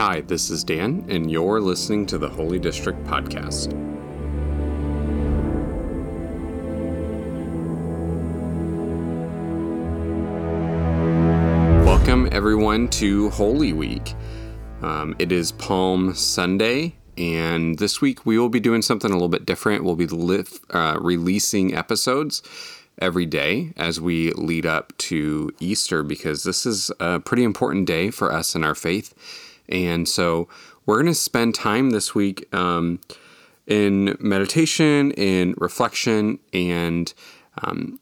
Hi, this is Dan, and you're listening to the Holy District Podcast. Welcome, everyone, to Holy Week. Um, it is Palm Sunday, and this week we will be doing something a little bit different. We'll be uh, releasing episodes every day as we lead up to Easter because this is a pretty important day for us in our faith. And so we're going to spend time this week um, in meditation, in reflection, and um,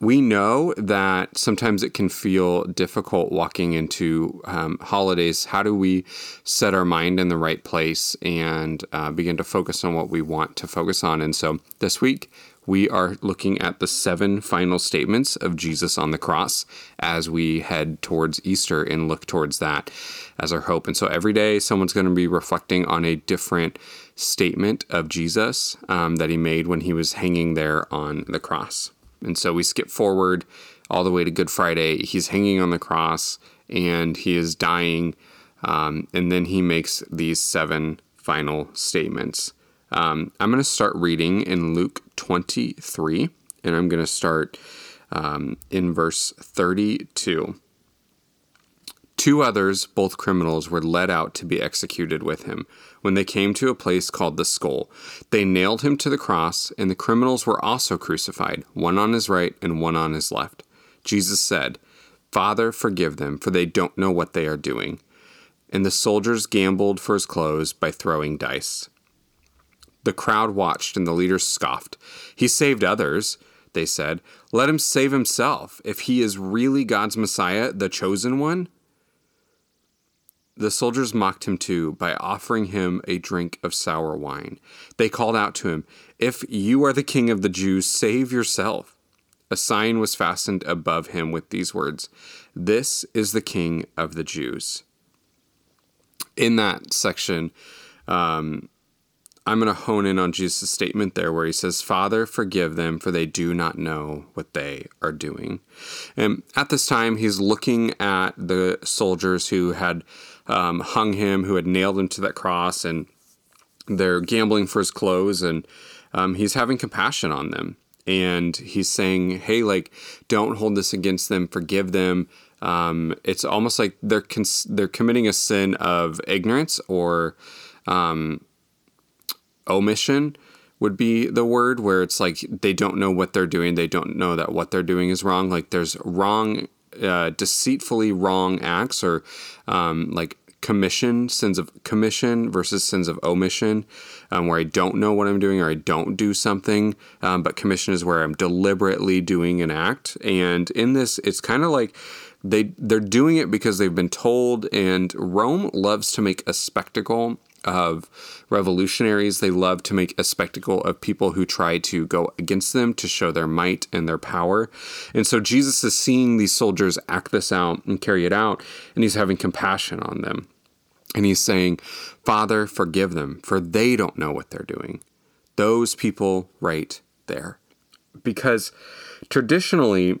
we know that sometimes it can feel difficult walking into um, holidays. How do we set our mind in the right place and uh, begin to focus on what we want to focus on? And so this week, we are looking at the seven final statements of Jesus on the cross as we head towards Easter and look towards that as our hope. And so every day, someone's going to be reflecting on a different statement of Jesus um, that he made when he was hanging there on the cross. And so we skip forward all the way to Good Friday. He's hanging on the cross and he is dying. Um, and then he makes these seven final statements. Um, I'm going to start reading in Luke 23, and I'm going to start um, in verse 32. Two others, both criminals, were led out to be executed with him. When they came to a place called the skull, they nailed him to the cross, and the criminals were also crucified, one on his right and one on his left. Jesus said, Father, forgive them, for they don't know what they are doing. And the soldiers gambled for his clothes by throwing dice. The crowd watched and the leaders scoffed. He saved others, they said. Let him save himself. If he is really God's Messiah, the chosen one. The soldiers mocked him too by offering him a drink of sour wine. They called out to him, If you are the king of the Jews, save yourself. A sign was fastened above him with these words This is the king of the Jews. In that section, um, I'm going to hone in on Jesus' statement there where he says, Father, forgive them, for they do not know what they are doing. And at this time, he's looking at the soldiers who had um, hung him, who had nailed him to that cross, and they're gambling for his clothes, and um, he's having compassion on them. And he's saying, hey, like, don't hold this against them, forgive them. Um, it's almost like they're cons- they're committing a sin of ignorance or um, omission would be the word where it's like they don't know what they're doing they don't know that what they're doing is wrong like there's wrong uh, deceitfully wrong acts or um, like commission sins of commission versus sins of omission um, where i don't know what i'm doing or i don't do something um, but commission is where i'm deliberately doing an act. And in this it's kind of like they they're doing it because they've been told and rome loves to make a spectacle of revolutionaries. They love to make a spectacle of people who try to go against them to show their might and their power. And so Jesus is seeing these soldiers act this out and carry it out, and he's having compassion on them. And he's saying, Father, forgive them, for they don't know what they're doing. Those people right there. Because traditionally,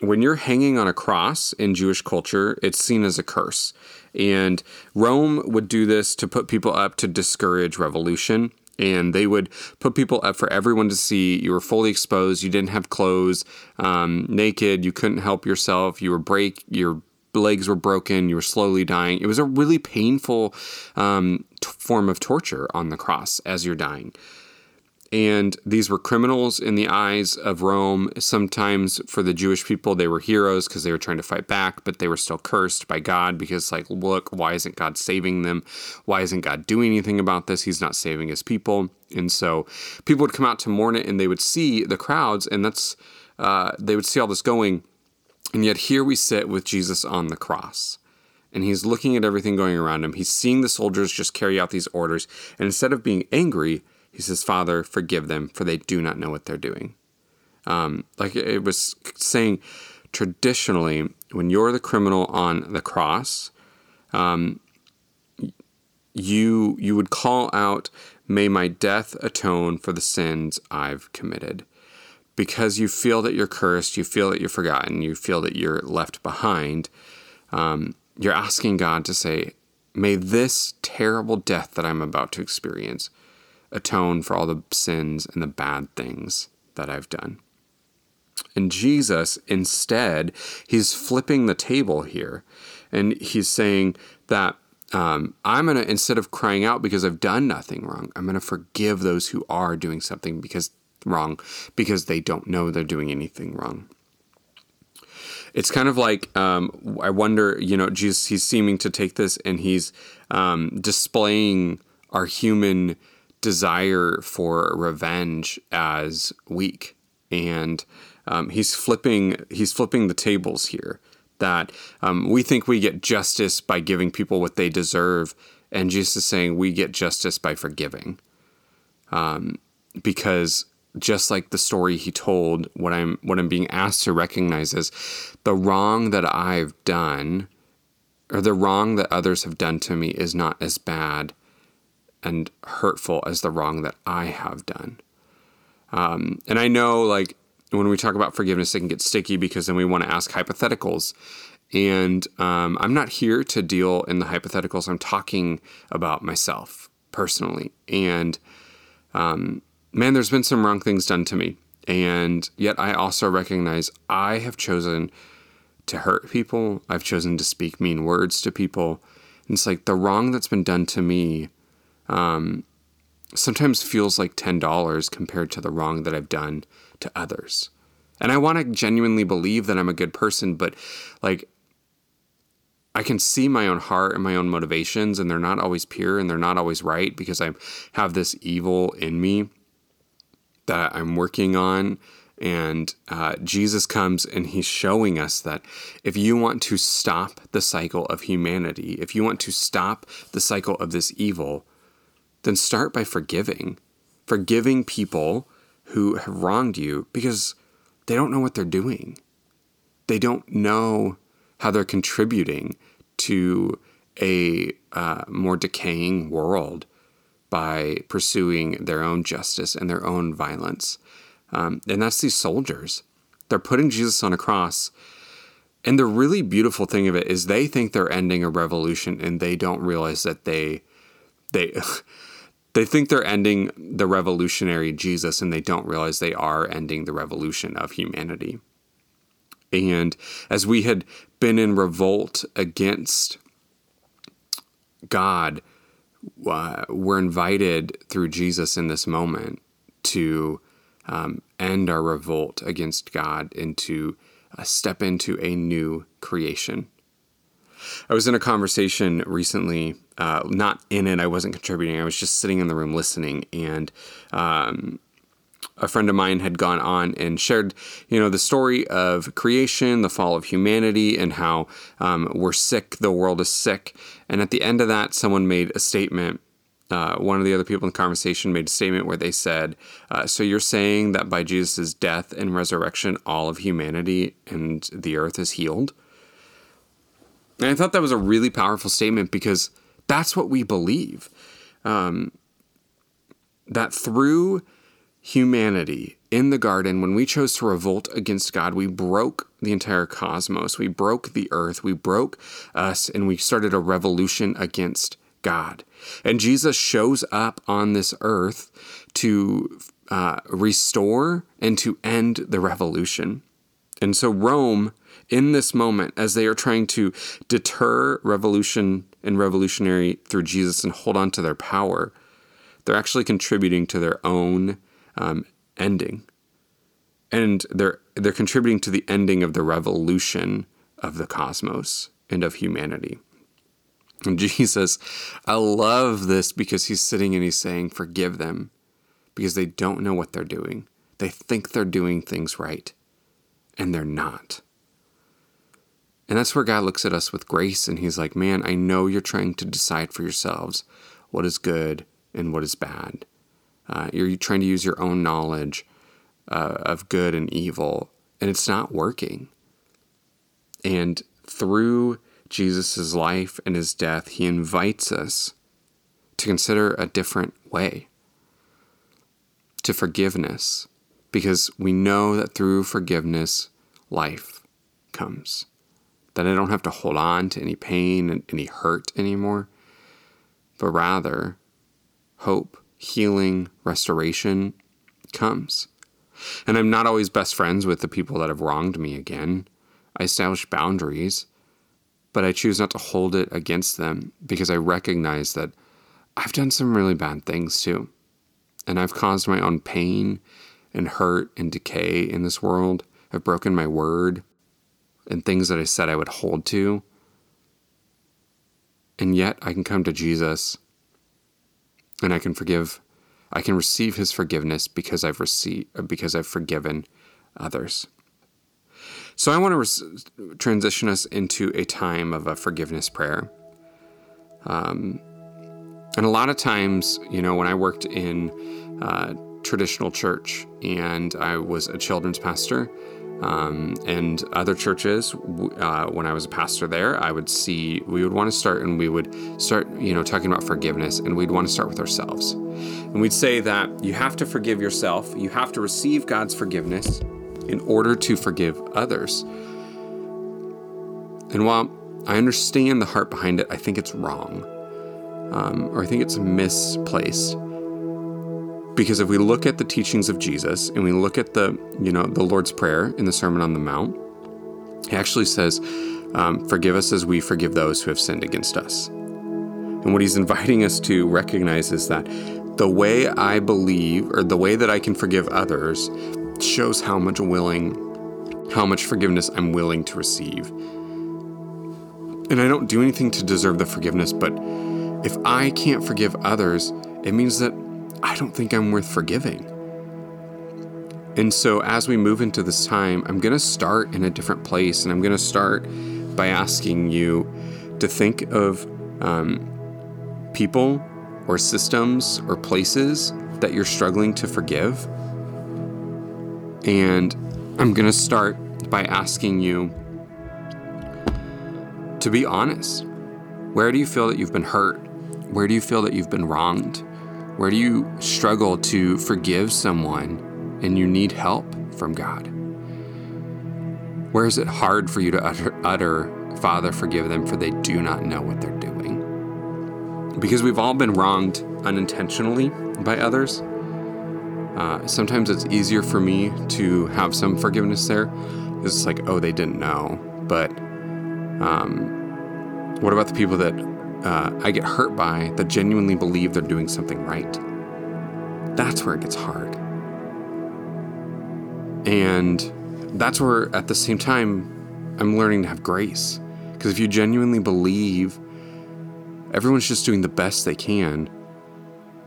when you're hanging on a cross in Jewish culture, it's seen as a curse. And Rome would do this to put people up to discourage revolution. And they would put people up for everyone to see. You were fully exposed. You didn't have clothes, um, naked. You couldn't help yourself. You were break. Your legs were broken. You were slowly dying. It was a really painful um, t- form of torture on the cross as you're dying. And these were criminals in the eyes of Rome. Sometimes for the Jewish people, they were heroes because they were trying to fight back, but they were still cursed by God because, like, look, why isn't God saving them? Why isn't God doing anything about this? He's not saving his people. And so people would come out to mourn it and they would see the crowds, and that's, uh, they would see all this going. And yet here we sit with Jesus on the cross and he's looking at everything going around him. He's seeing the soldiers just carry out these orders. And instead of being angry, he says, Father, forgive them, for they do not know what they're doing. Um, like it was saying, traditionally, when you're the criminal on the cross, um, you you would call out, "May my death atone for the sins I've committed," because you feel that you're cursed, you feel that you're forgotten, you feel that you're left behind. Um, you're asking God to say, May this terrible death that I'm about to experience atone for all the sins and the bad things that I've done. And Jesus, instead, he's flipping the table here. And he's saying that um, I'm going to, instead of crying out because I've done nothing wrong, I'm going to forgive those who are doing something because wrong because they don't know they're doing anything wrong. It's kind of like um, I wonder, you know, Jesus. He's seeming to take this and he's um, displaying our human desire for revenge as weak, and um, he's flipping he's flipping the tables here. That um, we think we get justice by giving people what they deserve, and Jesus is saying we get justice by forgiving. Um, because just like the story he told, what I'm what I'm being asked to recognize is the wrong that I've done, or the wrong that others have done to me, is not as bad and hurtful as the wrong that I have done. Um, and I know, like when we talk about forgiveness, it can get sticky because then we want to ask hypotheticals. And um, I'm not here to deal in the hypotheticals. I'm talking about myself personally. And um, man, there's been some wrong things done to me. And yet I also recognize I have chosen to hurt people. I've chosen to speak mean words to people. And it's like the wrong that's been done to me um, sometimes feels like $10 compared to the wrong that I've done to others. And I want to genuinely believe that I'm a good person, but like I can see my own heart and my own motivations, and they're not always pure and they're not always right because I have this evil in me that I'm working on. And uh, Jesus comes and he's showing us that if you want to stop the cycle of humanity, if you want to stop the cycle of this evil, then start by forgiving. Forgiving people who have wronged you because they don't know what they're doing. They don't know how they're contributing to a uh, more decaying world by pursuing their own justice and their own violence. Um, and that's these soldiers. They're putting Jesus on a cross. And the really beautiful thing of it is they think they're ending a revolution and they don't realize that they they they think they're ending the revolutionary Jesus and they don't realize they are ending the revolution of humanity. And as we had been in revolt against God, uh, we're invited through Jesus in this moment to um, end our revolt against God and to uh, step into a new creation. I was in a conversation recently, uh, not in it, I wasn't contributing, I was just sitting in the room listening, and um, a friend of mine had gone on and shared, you know, the story of creation, the fall of humanity, and how um, we're sick, the world is sick. And at the end of that, someone made a statement. Uh, one of the other people in the conversation made a statement where they said, uh, So you're saying that by Jesus' death and resurrection, all of humanity and the earth is healed? And I thought that was a really powerful statement because that's what we believe. Um, that through humanity in the garden, when we chose to revolt against God, we broke the entire cosmos. We broke the earth. We broke us, and we started a revolution against God. And Jesus shows up on this earth to uh, restore and to end the revolution. And so, Rome, in this moment, as they are trying to deter revolution and revolutionary through Jesus and hold on to their power, they're actually contributing to their own um, ending, and they're they're contributing to the ending of the revolution of the cosmos and of humanity. And Jesus, I love this because he's sitting and he's saying, "Forgive them, because they don't know what they're doing. They think they're doing things right, and they're not." And that's where God looks at us with grace and He's like, Man, I know you're trying to decide for yourselves what is good and what is bad. Uh, you're trying to use your own knowledge uh, of good and evil, and it's not working. And through Jesus' life and his death, he invites us to consider a different way to forgiveness, because we know that through forgiveness, life comes. That I don't have to hold on to any pain and any hurt anymore, but rather hope, healing, restoration comes. And I'm not always best friends with the people that have wronged me again. I establish boundaries, but I choose not to hold it against them because I recognize that I've done some really bad things too. And I've caused my own pain and hurt and decay in this world. I've broken my word and things that I said I would hold to. And yet I can come to Jesus and I can forgive I can receive his forgiveness because I've received because I've forgiven others. So I want to res- transition us into a time of a forgiveness prayer. Um, and a lot of times, you know, when I worked in uh, traditional church and I was a children's pastor, um, and other churches, uh, when I was a pastor there, I would see we would want to start and we would start, you know, talking about forgiveness, and we'd want to start with ourselves. And we'd say that you have to forgive yourself, you have to receive God's forgiveness in order to forgive others. And while I understand the heart behind it, I think it's wrong, um, or I think it's misplaced. Because if we look at the teachings of Jesus and we look at the, you know, the Lord's Prayer in the Sermon on the Mount, he actually says, um, Forgive us as we forgive those who have sinned against us. And what he's inviting us to recognize is that the way I believe or the way that I can forgive others shows how much willing, how much forgiveness I'm willing to receive. And I don't do anything to deserve the forgiveness, but if I can't forgive others, it means that I don't think I'm worth forgiving. And so, as we move into this time, I'm going to start in a different place, and I'm going to start by asking you to think of um, people or systems or places that you're struggling to forgive. And I'm going to start by asking you to be honest. Where do you feel that you've been hurt? Where do you feel that you've been wronged? Where do you struggle to forgive someone and you need help from God? Where is it hard for you to utter, utter, Father, forgive them, for they do not know what they're doing? Because we've all been wronged unintentionally by others. Uh, sometimes it's easier for me to have some forgiveness there. It's like, oh, they didn't know. But um, what about the people that uh, I get hurt by that genuinely believe they're doing something right. That's where it gets hard. And that's where, at the same time, I'm learning to have grace. Because if you genuinely believe everyone's just doing the best they can,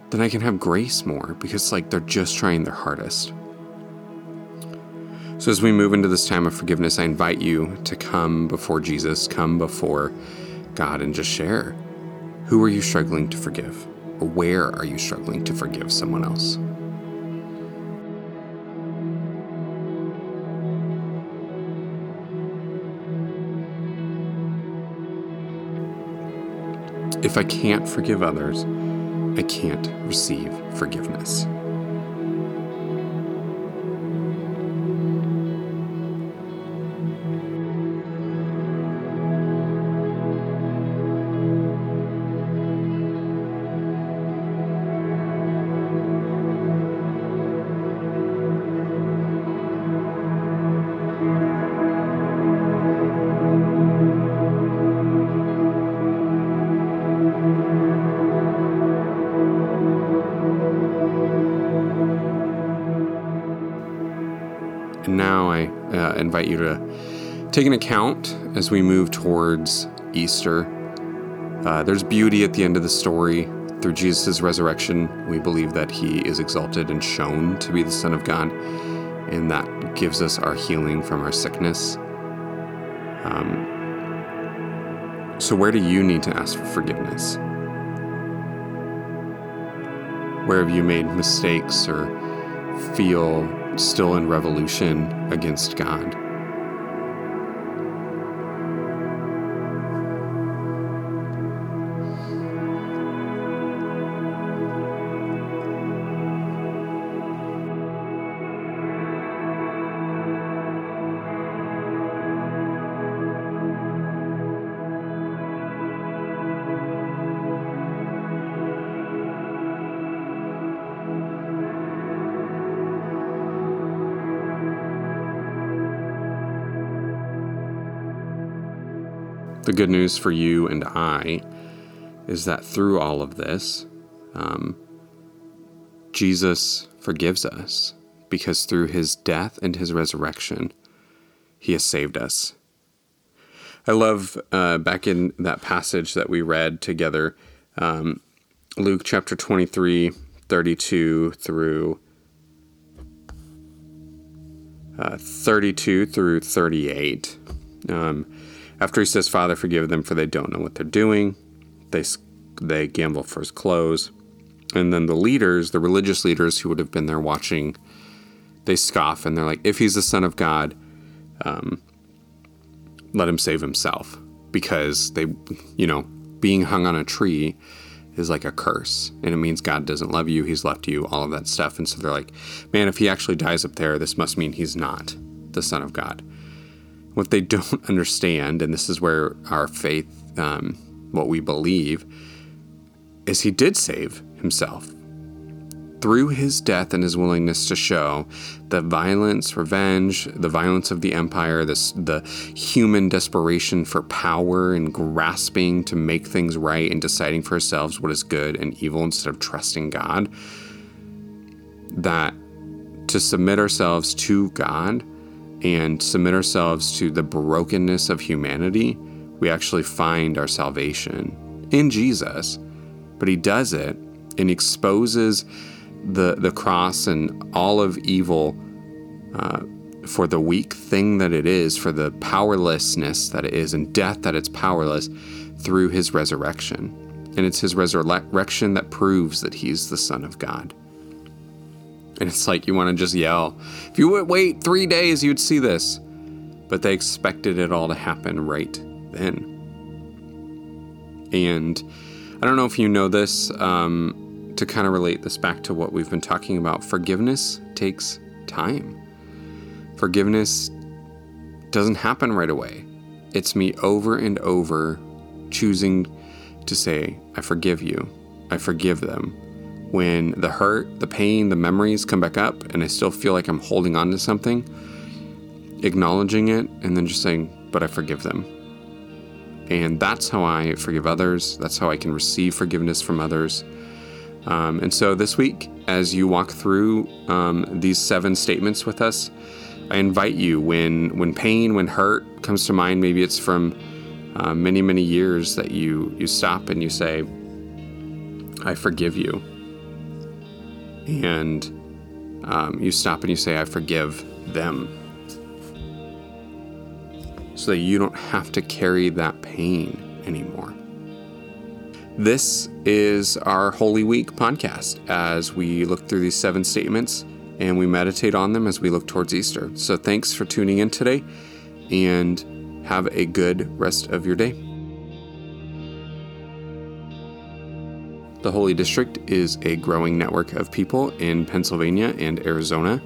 then I can have grace more because, like, they're just trying their hardest. So, as we move into this time of forgiveness, I invite you to come before Jesus, come before God, and just share. Who are you struggling to forgive? Or where are you struggling to forgive someone else? If I can't forgive others, I can't receive forgiveness. And now I uh, invite you to take an account as we move towards Easter. Uh, there's beauty at the end of the story. Through Jesus' resurrection, we believe that he is exalted and shown to be the Son of God, and that gives us our healing from our sickness. Um, so, where do you need to ask for forgiveness? Where have you made mistakes or feel still in revolution against God. The good news for you and I is that through all of this, um, Jesus forgives us because through his death and his resurrection, he has saved us. I love uh, back in that passage that we read together, um, Luke chapter 23, 32 through uh, 32 through 38. Um, after he says, Father, forgive them, for they don't know what they're doing, they, they gamble for his clothes. And then the leaders, the religious leaders who would have been there watching, they scoff and they're like, if he's the Son of God, um, let him save himself. Because they, you know, being hung on a tree is like a curse and it means God doesn't love you, he's left you, all of that stuff. And so they're like, man, if he actually dies up there, this must mean he's not the Son of God. What they don't understand, and this is where our faith, um, what we believe, is he did save himself through his death and his willingness to show the violence, revenge, the violence of the empire, this the human desperation for power and grasping to make things right and deciding for ourselves what is good and evil instead of trusting God. That to submit ourselves to God and submit ourselves to the brokenness of humanity, we actually find our salvation in Jesus. But he does it and exposes the the cross and all of evil uh, for the weak thing that it is, for the powerlessness that it is, and death that it's powerless through his resurrection. And it's his resurrection that proves that he's the Son of God. And it's like you want to just yell, if you would wait three days, you'd see this. But they expected it all to happen right then. And I don't know if you know this. Um, to kind of relate this back to what we've been talking about, forgiveness takes time. Forgiveness doesn't happen right away. It's me over and over choosing to say, I forgive you. I forgive them. When the hurt, the pain, the memories come back up and I still feel like I'm holding on to something, acknowledging it and then just saying, but I forgive them. And that's how I forgive others. That's how I can receive forgiveness from others. Um, and so this week, as you walk through um, these seven statements with us, I invite you when when pain, when hurt comes to mind, maybe it's from uh, many many years that you you stop and you say, "I forgive you," and um, you stop and you say, "I forgive them," so that you don't have to carry that pain anymore. This is our Holy Week podcast as we look through these seven statements and we meditate on them as we look towards Easter. So thanks for tuning in today and have a good rest of your day. The Holy District is a growing network of people in Pennsylvania and Arizona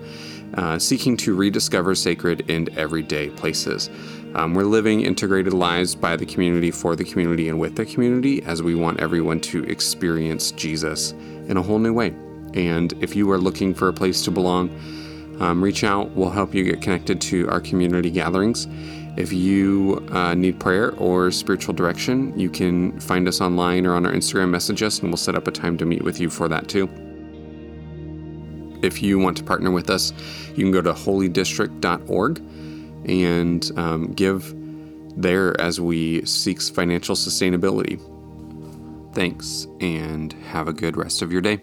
uh, seeking to rediscover sacred and everyday places. Um, we're living integrated lives by the community, for the community, and with the community as we want everyone to experience Jesus in a whole new way. And if you are looking for a place to belong, um, reach out. We'll help you get connected to our community gatherings. If you uh, need prayer or spiritual direction, you can find us online or on our Instagram, message us, and we'll set up a time to meet with you for that too. If you want to partner with us, you can go to holydistrict.org and um, give there as we seek financial sustainability. Thanks, and have a good rest of your day.